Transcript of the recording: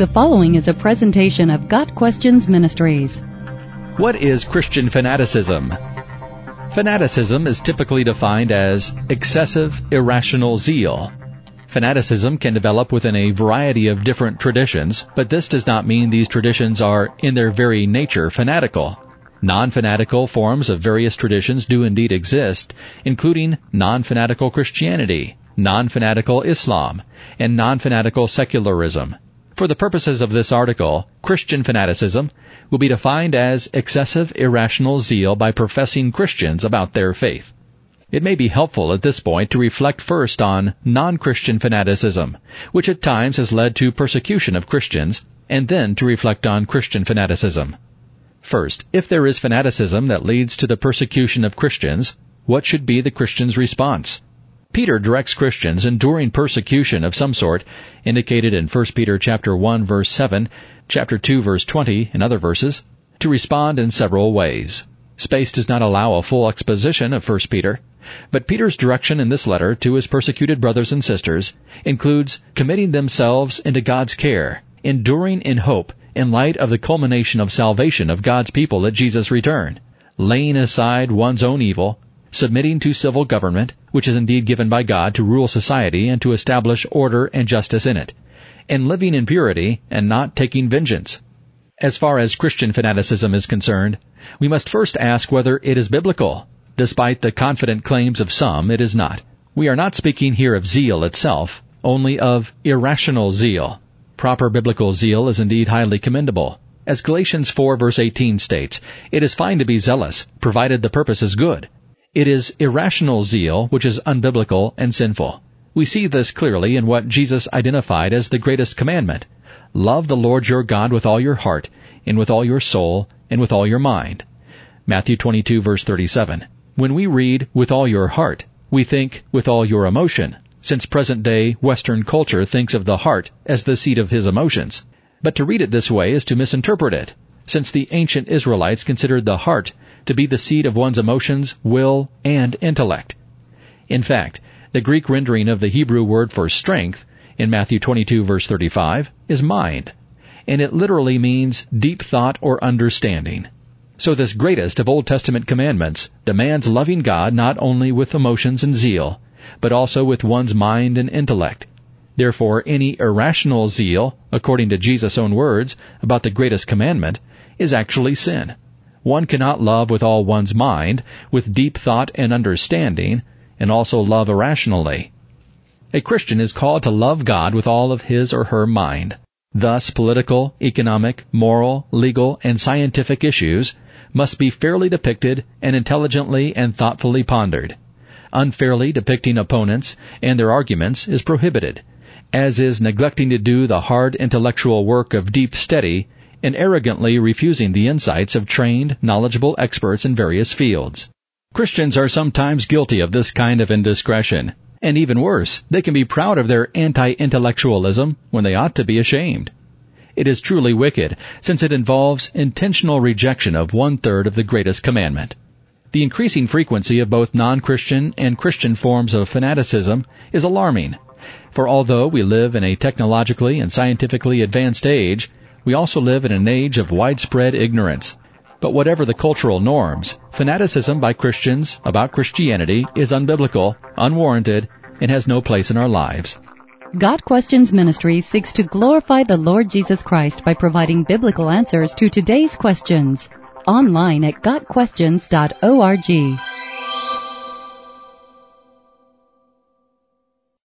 The following is a presentation of Got Questions Ministries. What is Christian fanaticism? Fanaticism is typically defined as excessive, irrational zeal. Fanaticism can develop within a variety of different traditions, but this does not mean these traditions are, in their very nature, fanatical. Non-fanatical forms of various traditions do indeed exist, including non-fanatical Christianity, non-fanatical Islam, and non-fanatical secularism. For the purposes of this article, Christian fanaticism will be defined as excessive irrational zeal by professing Christians about their faith. It may be helpful at this point to reflect first on non-Christian fanaticism, which at times has led to persecution of Christians, and then to reflect on Christian fanaticism. First, if there is fanaticism that leads to the persecution of Christians, what should be the Christian's response? Peter directs Christians enduring persecution of some sort, indicated in 1 Peter chapter 1 verse 7, chapter 2 verse 20, and other verses, to respond in several ways. Space does not allow a full exposition of 1 Peter, but Peter's direction in this letter to his persecuted brothers and sisters includes committing themselves into God's care, enduring in hope in light of the culmination of salvation of God's people at Jesus' return, laying aside one's own evil, submitting to civil government, which is indeed given by God to rule society and to establish order and justice in it, and living in purity and not taking vengeance. As far as Christian fanaticism is concerned, we must first ask whether it is biblical. Despite the confident claims of some, it is not. We are not speaking here of zeal itself, only of irrational zeal. Proper biblical zeal is indeed highly commendable. As Galatians 4 verse 18 states, it is fine to be zealous, provided the purpose is good. It is irrational zeal which is unbiblical and sinful. We see this clearly in what Jesus identified as the greatest commandment. Love the Lord your God with all your heart, and with all your soul, and with all your mind. Matthew 22 verse 37. When we read with all your heart, we think with all your emotion, since present day Western culture thinks of the heart as the seat of his emotions. But to read it this way is to misinterpret it, since the ancient Israelites considered the heart to be the seat of one's emotions, will, and intellect. In fact, the Greek rendering of the Hebrew word for strength in Matthew 22 verse 35 is mind, and it literally means deep thought or understanding. So this greatest of Old Testament commandments demands loving God not only with emotions and zeal, but also with one's mind and intellect. Therefore, any irrational zeal, according to Jesus' own words, about the greatest commandment, is actually sin. One cannot love with all one's mind, with deep thought and understanding, and also love irrationally. A Christian is called to love God with all of his or her mind. Thus, political, economic, moral, legal, and scientific issues must be fairly depicted and intelligently and thoughtfully pondered. Unfairly depicting opponents and their arguments is prohibited, as is neglecting to do the hard intellectual work of deep study and arrogantly refusing the insights of trained, knowledgeable experts in various fields. Christians are sometimes guilty of this kind of indiscretion. And even worse, they can be proud of their anti-intellectualism when they ought to be ashamed. It is truly wicked, since it involves intentional rejection of one third of the greatest commandment. The increasing frequency of both non-Christian and Christian forms of fanaticism is alarming. For although we live in a technologically and scientifically advanced age, we also live in an age of widespread ignorance. But whatever the cultural norms, fanaticism by Christians about Christianity is unbiblical, unwarranted, and has no place in our lives. Got Questions Ministry seeks to glorify the Lord Jesus Christ by providing biblical answers to today's questions. Online at GotQuestions.org.